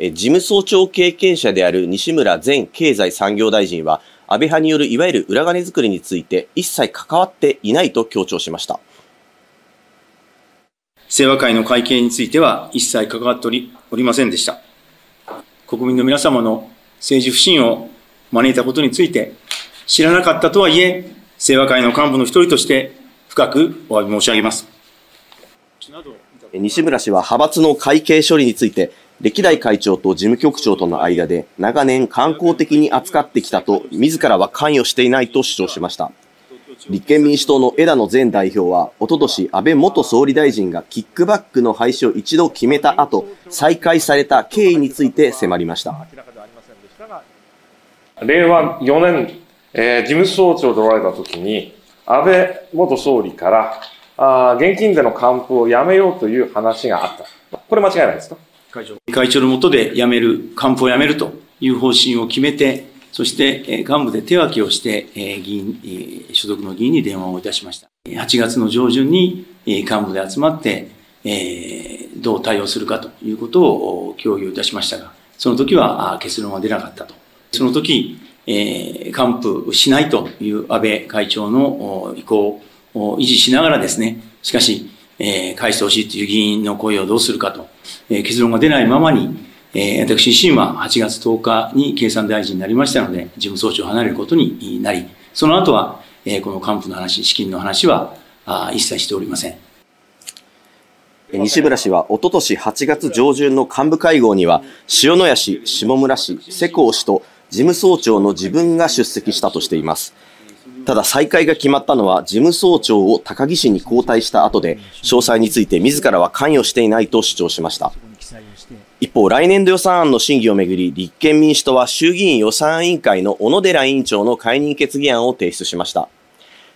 事務総長経験者である西村前経済産業大臣は、安倍派によるいわゆる裏金作りについて一切関わっていないと強調しました。清和会の会計については一切関わっておりおりませんでした。国民の皆様の政治不信を招いたことについて、知らなかったとはいえ、清和会の幹部の一人として深くお詫び申し上げます。西村氏は派閥の会計処理について、歴代会長と事務局長との間で長年観光的に扱ってきたと自らは関与していないと主張しました。立憲民主党の枝野前代表は、おととし安倍元総理大臣がキックバックの廃止を一度決めた後、再開された経緯について迫りました。令和4年、えー、事務総長でおられたときに、安倍元総理からあ、現金での還付をやめようという話があった。これ間違いないですか？会長。会長のもとで辞める、還付をやめるという方針を決めて、そして幹部で手分けをして、議員、所属の議員に電話をいたしました。8月の上旬に幹部で集まって、どう対応するかということを協議をいたしましたが、その時は結論は出なかったと。その時、還付しないという安倍会長の意向を維持しながらですね、しかし、返してほしいという議員の声をどうするかと、結論が出ないままに、え、私自身は8月10日に経産大臣になりましたので、事務総長を離れることになり、その後は、え、この還付の話、資金の話はあ一切しておりません。西村氏はおととし8月上旬の幹部会合には、塩谷氏、下村氏、世耕氏と事務総長の自分が出席したとしています。ただ再開が決まったのは事務総長を高木氏に交代した後で、詳細について自らは関与していないと主張しました。一方、来年度予算案の審議をめぐり、立憲民主党は衆議院予算委員会の小野寺委員長の解任決議案を提出しました。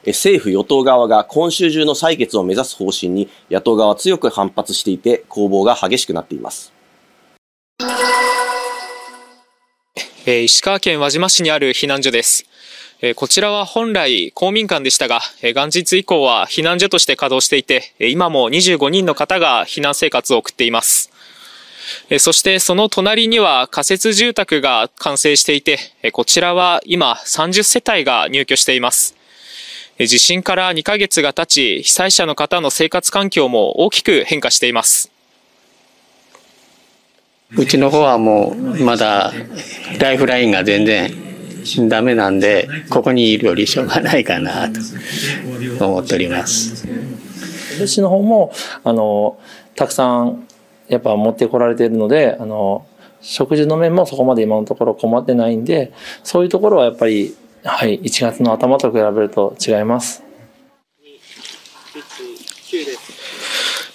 政府与党側が今週中の採決を目指す方針に野党側は強く反発していて攻防が激しくなっています。石川県輪島市にある避難所です。こちらは本来公民館でしたが、元日以降は避難所として稼働していて、今も25人の方が避難生活を送っています。そしてその隣には仮設住宅が完成していて、こちらは今30世帯が入居しています。地震から2ヶ月が経ち、被災者の方の生活環境も大きく変化しています。うちの方はもうまだライフラインが全然ダメなんで、ここにいるよりしょうがないかなと思っております。私の方も、あの、たくさんやっぱ持ってこられているので、あの、食事の面もそこまで今のところ困ってないんで、そういうところはやっぱり、はい、1月の頭と比べると違います。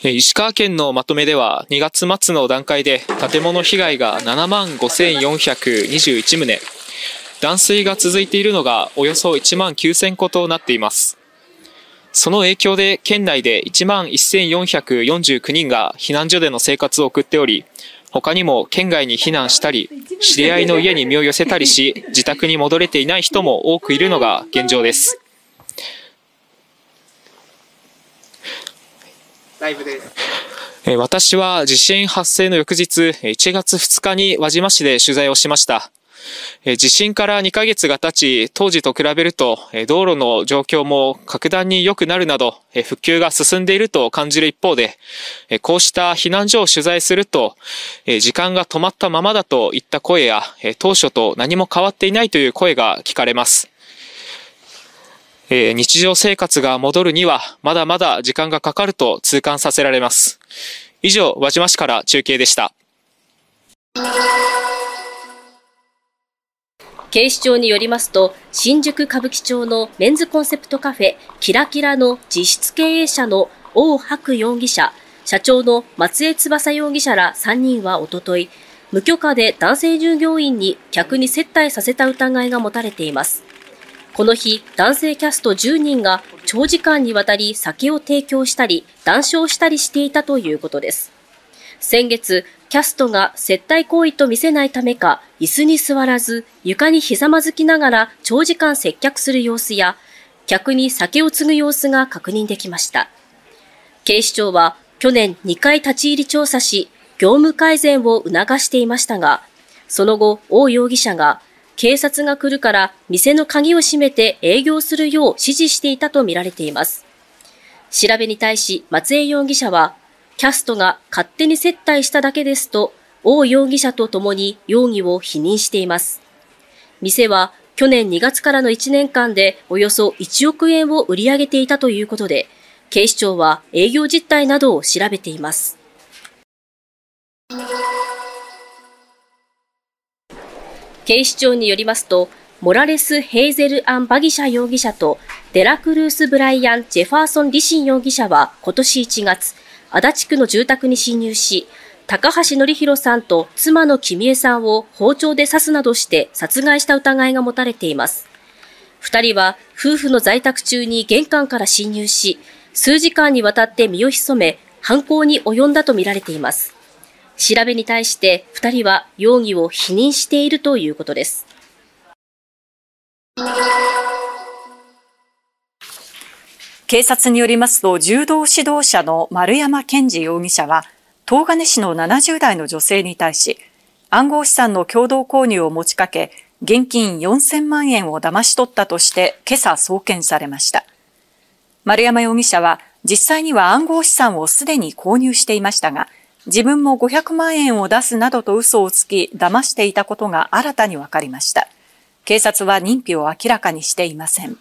石川県のまとめでは2月末の段階で建物被害が7万5421棟、断水が続いているのがおよそ1万9000戸となっています。その影響で県内で1万1449人が避難所での生活を送っており、他にも県外に避難したり、知り合いの家に身を寄せたりし、自宅に戻れていない人も多くいるのが現状です。ライブです。私は地震発生の翌日、1月2日に輪島市で取材をしました。地震から2ヶ月が経ち、当時と比べると、道路の状況も格段に良くなるなど、復旧が進んでいると感じる一方で、こうした避難所を取材すると、時間が止まったままだといった声や、当初と何も変わっていないという声が聞かれます。日常生活が戻るには、まだまだ時間がかかると痛感させられます。以上、輪島市から中継でした。警視庁によりますと、新宿歌舞伎町のメンズコンセプトカフェ、キラキラの実質経営者の王白容疑者、社長の松江翼容疑者ら3人はおととい、無許可で男性従業員に客に接待させた疑いが持たれています。この日、男性キャスト10人が長時間にわたり酒を提供したり、談笑したりしていたということです。先月、キャストが接待行為と見せないためか、椅子に座らず、床にひざまずきながら長時間接客する様子や、客に酒を継ぐ様子が確認できました。警視庁は去年2回立ち入り調査し、業務改善を促していましたが、その後、王容疑者が警察が来るから店の鍵を閉めて営業するよう指示していたとみられています。調べに対し松江容疑者は、キャストが勝手に接待しただけですと、王容疑者と共に容疑を否認しています。店は去年2月からの1年間でおよそ1億円を売り上げていたということで、警視庁は営業実態などを調べています。警視庁によりますと、モラレス・ヘーゼル・アン・バギシャ容疑者とデラクルース・ブライアン・ジェファーソン・リシン容疑者は今年1月、足立区の住宅に侵入し、高橋則弘さんと妻の君江さんを包丁で刺すなどして殺害した疑いが持たれています。二人は夫婦の在宅中に玄関から侵入し、数時間にわたって身を潜め、犯行に及んだとみられています。調べに対して二人は容疑を否認しているということです。警察によりますと、柔道指導者の丸山健二容疑者は、東金市の70代の女性に対し、暗号資産の共同購入を持ちかけ、現金4000万円を騙し取ったとして今朝送検されました。丸山容疑者は実際には暗号資産をすでに購入していましたが、自分も500万円を出すなどと嘘をつき、騙していたことが新たに分かりました。警察は認否を明らかにしていません。